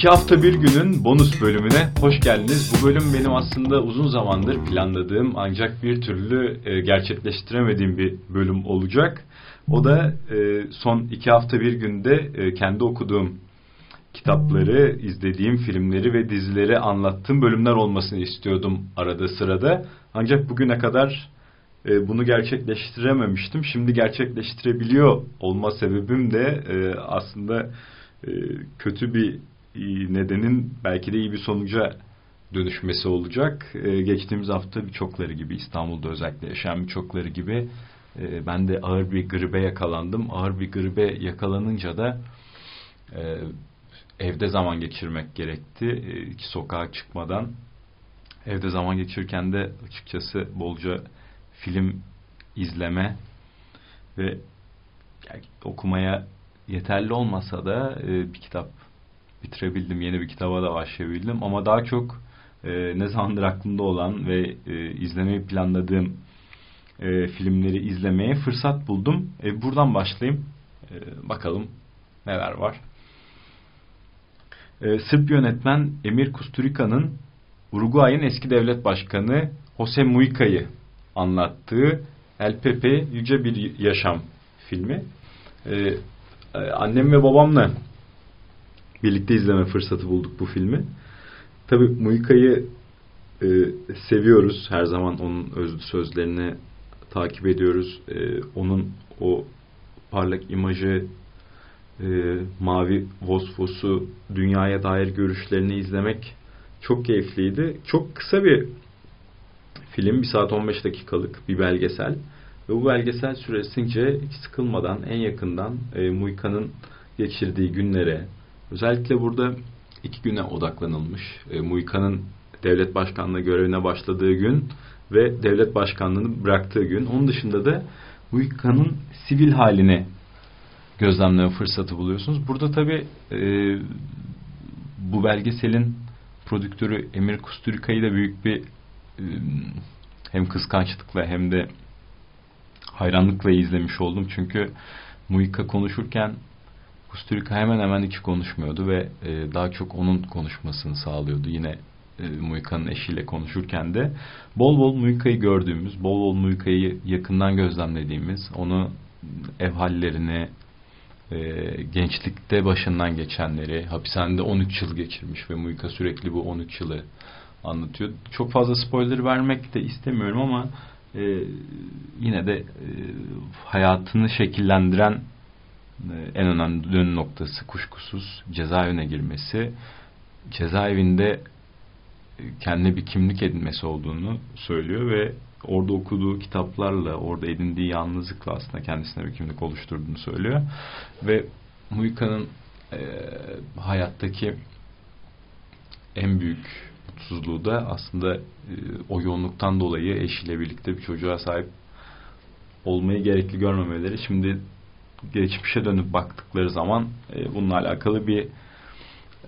İki hafta bir günün bonus bölümüne hoş geldiniz. Bu bölüm benim aslında uzun zamandır planladığım ancak bir türlü e, gerçekleştiremediğim bir bölüm olacak. O da e, son iki hafta bir günde e, kendi okuduğum kitapları, izlediğim filmleri ve dizileri anlattığım bölümler olmasını istiyordum arada sırada. Ancak bugüne kadar bunu gerçekleştirememiştim. Şimdi gerçekleştirebiliyor olma sebebim de aslında kötü bir nedenin belki de iyi bir sonuca dönüşmesi olacak. E, geçtiğimiz hafta birçokları gibi İstanbul'da özellikle yaşayan birçokları gibi e, ben de ağır bir gribe yakalandım. Ağır bir gribe yakalanınca da e, evde zaman geçirmek gerekti. E, sokağa çıkmadan. Evde zaman geçirirken de açıkçası bolca film izleme ve okumaya yeterli olmasa da e, bir kitap bitirebildim. Yeni bir kitaba da başlayabildim. Ama daha çok e, ne zamandır aklımda olan ve e, izlemeyi planladığım e, filmleri izlemeye fırsat buldum. E, buradan başlayayım. E, bakalım neler var. E, Sırp yönetmen Emir Kusturica'nın Uruguay'ın eski devlet başkanı Jose Muica'yı anlattığı El Pepe Yüce Bir Yaşam filmi. E, e annem ve babamla birlikte izleme fırsatı bulduk bu filmi. Tabi Muika'yı e, seviyoruz. Her zaman onun özlü sözlerini takip ediyoruz. E, onun o parlak imajı, e, mavi vosfosu, dünyaya dair görüşlerini izlemek çok keyifliydi. Çok kısa bir film. Bir saat 15 dakikalık bir belgesel. Ve bu belgesel süresince hiç sıkılmadan en yakından e, Muika'nın geçirdiği günlere, Özellikle burada iki güne odaklanılmış. E, Muika'nın devlet başkanlığı görevine başladığı gün ve devlet başkanlığını bıraktığı gün. Onun dışında da Muika'nın sivil halini gözlemleme fırsatı buluyorsunuz. Burada tabi e, bu belgeselin prodüktörü Emir Kusturica'yı da büyük bir e, hem kıskançlıkla hem de hayranlıkla izlemiş oldum. Çünkü Muika konuşurken Kusturica hemen hemen hiç konuşmuyordu ve e, daha çok onun konuşmasını sağlıyordu. Yine e, Muika'nın eşiyle konuşurken de bol bol Muika'yı gördüğümüz, bol bol Muika'yı yakından gözlemlediğimiz, onu ev hallerini, e, gençlikte başından geçenleri, hapishanede 13 yıl geçirmiş ve Muika sürekli bu 13 yılı anlatıyor. Çok fazla spoiler vermek de istemiyorum ama e, yine de e, hayatını şekillendiren en önemli dönüm noktası kuşkusuz cezaevine girmesi. Cezaevinde e, kendi bir kimlik edinmesi olduğunu söylüyor ve orada okuduğu kitaplarla, orada edindiği yalnızlıkla aslında kendisine bir kimlik oluşturduğunu söylüyor. Ve Muika'nın e, hayattaki en büyük mutsuzluğu da aslında e, o yoğunluktan dolayı eşiyle birlikte bir çocuğa sahip olmayı gerekli görmemeleri. Şimdi geçmişe dönüp baktıkları zaman e, bununla alakalı bir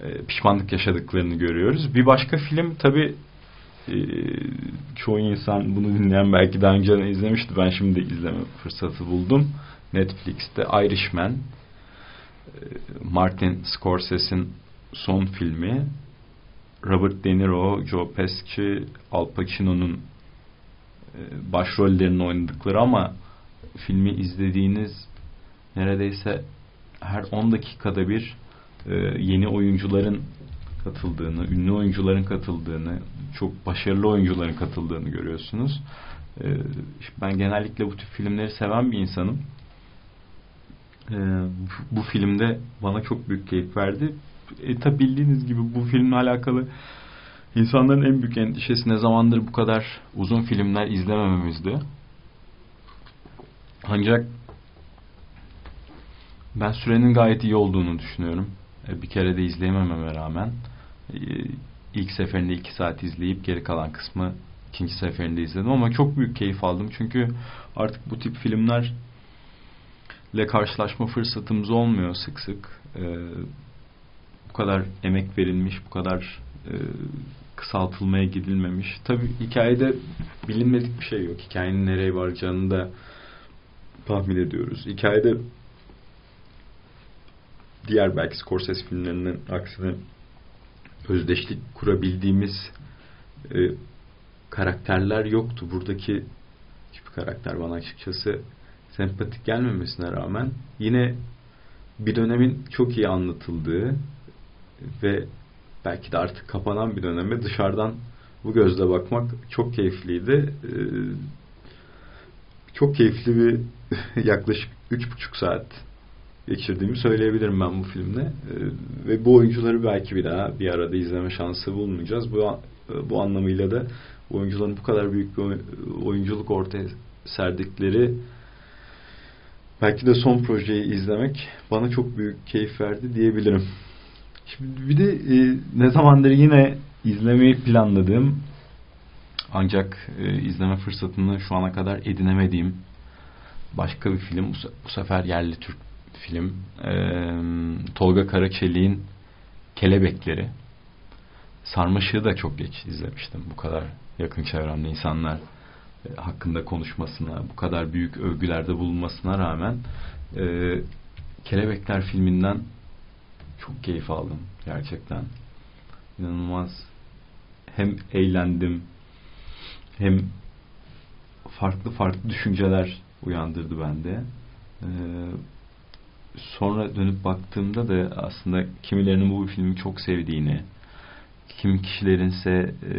e, pişmanlık yaşadıklarını görüyoruz. Bir başka film tabi e, çoğu insan bunu dinleyen belki daha önce izlemişti. Ben şimdi izleme fırsatı buldum. Netflix'te Irishman e, Martin Scorsese'in son filmi Robert De Niro, Joe Pesci, Al Pacino'nun e, başrollerini oynadıkları ama filmi izlediğiniz neredeyse her 10 dakikada bir e, yeni oyuncuların katıldığını, ünlü oyuncuların katıldığını, çok başarılı oyuncuların katıldığını görüyorsunuz. E, ben genellikle bu tür filmleri seven bir insanım. E, bu, filmde bana çok büyük keyif verdi. E, tabi bildiğiniz gibi bu filmle alakalı insanların en büyük endişesi ne zamandır bu kadar uzun filmler izlemememizdi. Ancak ben sürenin gayet iyi olduğunu düşünüyorum. E, bir kere de izleyemememe rağmen e, ilk seferinde iki saat izleyip geri kalan kısmı ikinci seferinde izledim ama çok büyük keyif aldım. Çünkü artık bu tip filmler ile karşılaşma fırsatımız olmuyor sık sık. Ee, bu kadar emek verilmiş, bu kadar e, kısaltılmaya gidilmemiş. Tabi hikayede bilinmedik bir şey yok. Hikayenin nereye varacağını da tahmin ediyoruz. Hikayede diğer belki Scorsese filmlerinin aksine özdeşlik kurabildiğimiz e, karakterler yoktu. Buradaki hiçbir karakter bana açıkçası sempatik gelmemesine rağmen yine bir dönemin çok iyi anlatıldığı ve belki de artık kapanan bir döneme dışarıdan bu gözle bakmak çok keyifliydi. Ee, çok keyifli bir yaklaşık üç buçuk saat geçirdiğimi söyleyebilirim ben bu filmde. Ee, ve bu oyuncuları belki bir daha bir arada izleme şansı bulmayacağız. Bu, bu anlamıyla da oyuncuların bu kadar büyük bir oyunculuk ortaya serdikleri belki de son projeyi izlemek bana çok büyük keyif verdi diyebilirim. Şimdi bir de e, ne zamandır yine izlemeyi planladığım ancak e, izleme fırsatını şu ana kadar edinemediğim başka bir film bu sefer yerli Türk film e, Tolga Karaçelik'in Kelebekleri Sarmaşığı da çok geç izlemiştim bu kadar yakın çevremde insanlar e, hakkında konuşmasına bu kadar büyük övgülerde bulunmasına rağmen e, Kelebekler filminden çok keyif aldım gerçekten. İnanılmaz. Hem eğlendim hem farklı farklı düşünceler uyandırdı bende. Ee, sonra dönüp baktığımda da aslında kimilerinin bu filmi çok sevdiğini, kim kişilerin ise e,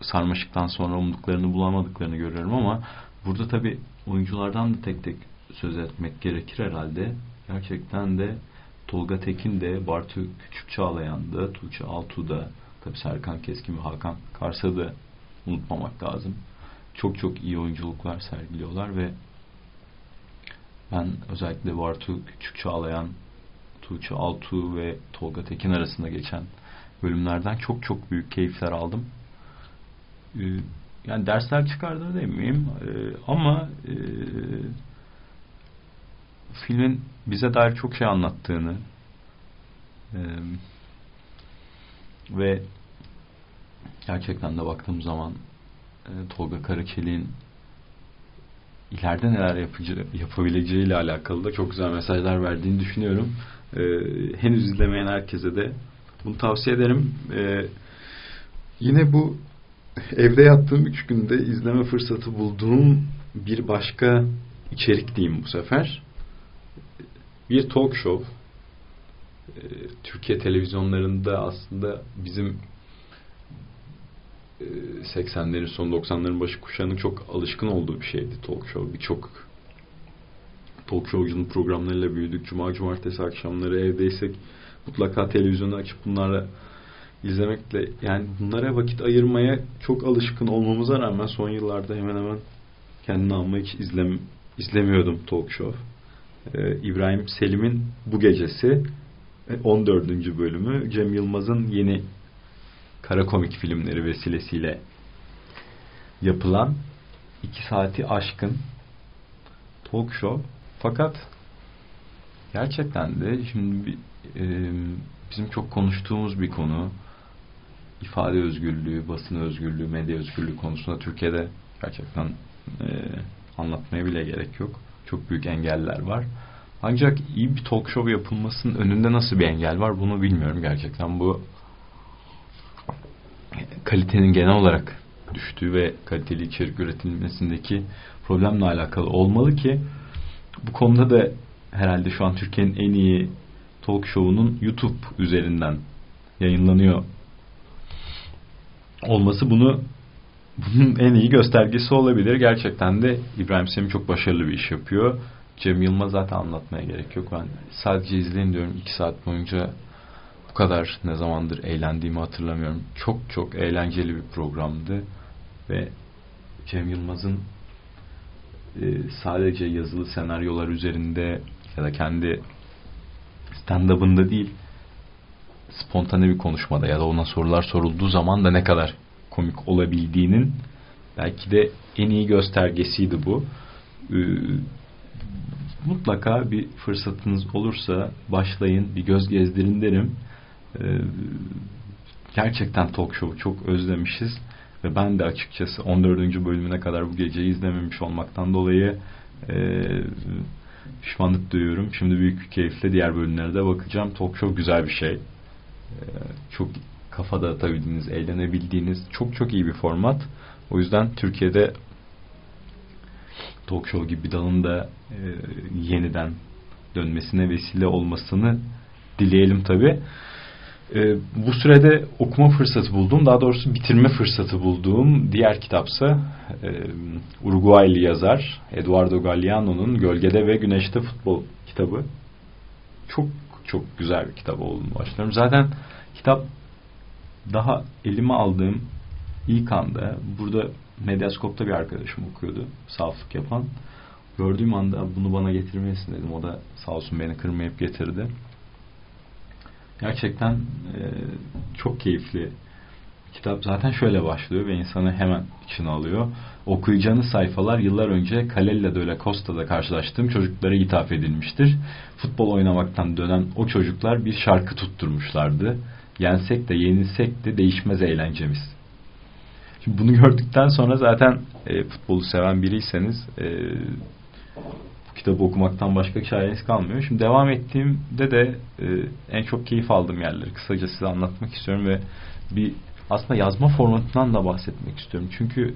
sarmaşıktan sonra umduklarını bulamadıklarını görüyorum ama burada tabi oyunculardan da tek tek söz etmek gerekir herhalde. Gerçekten de Tolga Tekin de, Bartu Küçük Çağlayan da, Tuğçe Altuğ da, tabi Serkan Keskin ve Hakan Kars'a da unutmamak lazım. Çok çok iyi oyunculuklar sergiliyorlar ve ben özellikle Bartu Küçük Çağlayan, Tuğçe Altuğ ve Tolga Tekin arasında geçen bölümlerden çok çok büyük keyifler aldım. Ee, yani dersler çıkardığını demeyeyim ee, ama e, filmin bize dair çok şey anlattığını e, ve gerçekten de baktığım zaman e, Tolga Karaçelik'in ileride neler yapıcı, yapabileceği ile alakalı da çok güzel mesajlar verdiğini düşünüyorum. E, henüz izlemeyen herkese de bunu tavsiye ederim. E, yine bu evde yattığım üç günde izleme fırsatı bulduğum bir başka içerik diyeyim bu sefer bir talk show. Ee, Türkiye televizyonlarında aslında bizim 80'lerin e, son 90'ların başı kuşağının çok alışkın olduğu bir şeydi talk show. Birçok talk showcunun programlarıyla büyüdük. Cuma, cumartesi akşamları evdeysek mutlaka televizyonu açıp bunlarla izlemekle yani bunlara vakit ayırmaya çok alışkın olmamıza rağmen son yıllarda hemen hemen kendini almayı hiç izlem, izlemiyordum talk show e, İbrahim Selim'in Bu Gecesi 14. E, bölümü Cem Yılmaz'ın yeni kara komik filmleri vesilesiyle yapılan iki saati aşkın talk show fakat gerçekten de şimdi e, bizim çok konuştuğumuz bir konu ifade özgürlüğü, basın özgürlüğü, medya özgürlüğü konusunda Türkiye'de gerçekten e, anlatmaya bile gerek yok çok büyük engeller var. Ancak iyi bir talk show yapılmasının önünde nasıl bir engel var bunu bilmiyorum gerçekten. Bu kalitenin genel olarak düştüğü ve kaliteli içerik üretilmesindeki problemle alakalı olmalı ki bu konuda da herhalde şu an Türkiye'nin en iyi talk show'unun YouTube üzerinden yayınlanıyor olması bunu bunun en iyi göstergesi olabilir. Gerçekten de İbrahim Semih çok başarılı bir iş yapıyor. Cem Yılmaz zaten anlatmaya gerek yok. Ben sadece izleyin diyorum. iki saat boyunca kadar ne zamandır eğlendiğimi hatırlamıyorum. Çok çok eğlenceli bir programdı. Ve Cem Yılmaz'ın e, sadece yazılı senaryolar üzerinde ya da kendi stand-up'ında değil spontane bir konuşmada ya da ona sorular sorulduğu zaman da ne kadar komik olabildiğinin belki de en iyi göstergesiydi bu. Ee, mutlaka bir fırsatınız olursa başlayın, bir göz gezdirin derim. Ee, gerçekten talk show çok özlemişiz ve ben de açıkçası 14. bölümüne kadar bu geceyi izlememiş olmaktan dolayı e, pişmanlık duyuyorum. Şimdi büyük bir keyifle diğer bölümlere de bakacağım. Talk show güzel bir şey. Ee, çok kafa dağıtabildiğiniz, eğlenebildiğiniz çok çok iyi bir format. O yüzden Türkiye'de talk show gibi bir dalın da e, yeniden dönmesine vesile olmasını dileyelim tabi. E, bu sürede okuma fırsatı bulduğum, daha doğrusu bitirme fırsatı bulduğum diğer kitapsa e, Uruguaylı yazar Eduardo Galeano'nun Gölgede ve Güneşte Futbol kitabı. Çok çok güzel bir kitap olduğunu başlıyorum. Zaten kitap daha elime aldığım ilk anda burada Medyaskop'ta bir arkadaşım okuyordu. Saflık yapan. Gördüğüm anda bunu bana getirmesin dedim. O da sağ olsun beni kırmayıp getirdi. Gerçekten e, çok keyifli kitap. Zaten şöyle başlıyor ve insanı hemen içine alıyor. Okuyacağınız sayfalar yıllar önce Calella de la Costa'da karşılaştığım çocuklara ithaf edilmiştir. Futbol oynamaktan dönen o çocuklar bir şarkı tutturmuşlardı. Yensek de yenilsek de değişmez eğlencemiz. Şimdi bunu gördükten sonra zaten e, futbolu seven biriyseniz e, kitabı okumaktan başka çareniz kalmıyor. Şimdi devam ettiğimde de e, en çok keyif aldığım yerleri kısaca size anlatmak istiyorum ve bir aslında yazma formatından da bahsetmek istiyorum. Çünkü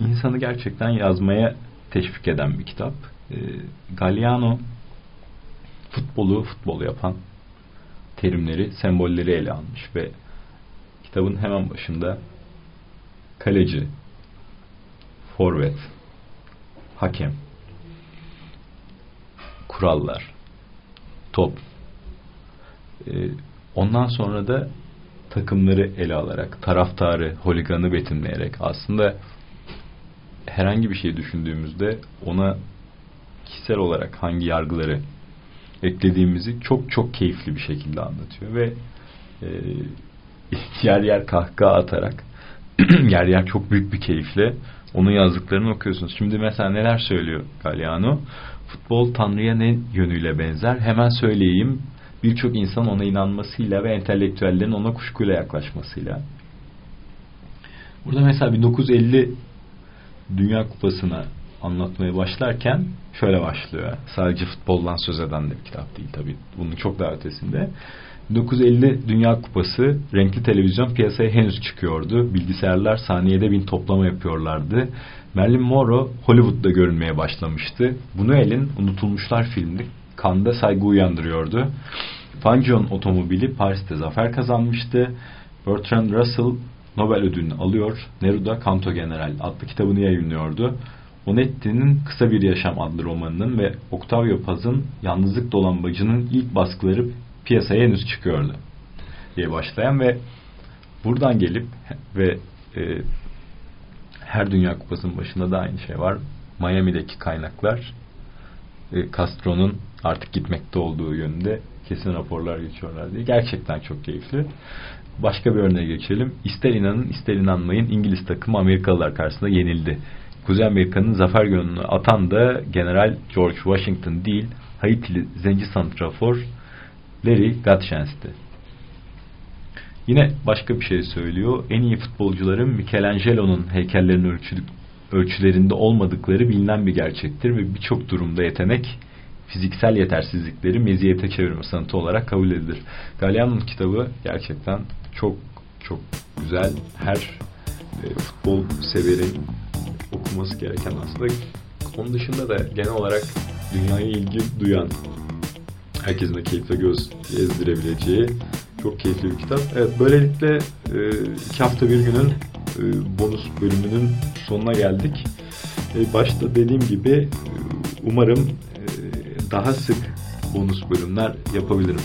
insanı gerçekten yazmaya teşvik eden bir kitap. E, Galliano futbolu futbol yapan terimleri, sembolleri ele almış ve kitabın hemen başında kaleci, forvet, hakem, kurallar, top, e, ondan sonra da takımları ele alarak, taraftarı, holiganı betimleyerek aslında herhangi bir şey düşündüğümüzde ona kişisel olarak hangi yargıları eklediğimizi çok çok keyifli bir şekilde anlatıyor ve e, yer yer kahkaha atarak yer yer çok büyük bir keyifle onun yazdıklarını okuyorsunuz. Şimdi mesela neler söylüyor Galliano? Futbol Tanrı'ya ne yönüyle benzer? Hemen söyleyeyim. Birçok insan ona inanmasıyla ve entelektüellerin ona kuşkuyla yaklaşmasıyla. Burada mesela 1950 Dünya Kupası'na anlatmaya başlarken şöyle başlıyor. Sadece futboldan söz eden de bir kitap değil tabii. Bunun çok daha ötesinde. 1950 Dünya Kupası renkli televizyon piyasaya henüz çıkıyordu. Bilgisayarlar saniyede bin toplama yapıyorlardı. Marilyn Monroe Hollywood'da görünmeye başlamıştı. Buñuel'in Unutulmuşlar filmi kanda saygı uyandırıyordu. Fangio'nun otomobili Paris'te zafer kazanmıştı. Bertrand Russell Nobel ödülünü alıyor. Neruda Kanto General adlı kitabını yayınlıyordu. Onetti'nin Kısa Bir Yaşam adlı romanının ve Octavio Paz'ın Yalnızlık Dolambacı'nın ilk baskıları piyasaya henüz çıkıyordu diye başlayan ve buradan gelip ve e, her Dünya Kupası'nın başında da aynı şey var. Miami'deki kaynaklar e, Castro'nun artık gitmekte olduğu yönünde kesin raporlar geçiyorlar diye. Gerçekten çok keyifli. Başka bir örneğe geçelim. İster inanın ister inanmayın İngiliz takımı Amerikalılar karşısında yenildi. Kuzey Amerika'nın zafer gönlünü atan da General George Washington değil, Haitili zenci santrafor Larry Gottschalk'ti. Yine başka bir şey söylüyor. En iyi futbolcuların Michelangelo'nun heykellerinin ölçülük, ölçülerinde olmadıkları bilinen bir gerçektir ve birçok durumda yetenek fiziksel yetersizlikleri meziyete çevirme sanatı olarak kabul edilir. Galliano'nun kitabı gerçekten çok çok güzel. Her e, futbol severin okuması gereken aslında. Onun dışında da genel olarak dünyaya ilgi duyan herkesin de keyifle göz gezdirebileceği çok keyifli bir kitap. Evet böylelikle e, iki hafta bir günün e, bonus bölümünün sonuna geldik. E, başta dediğim gibi umarım daha sık bonus bölümler yapabilirim.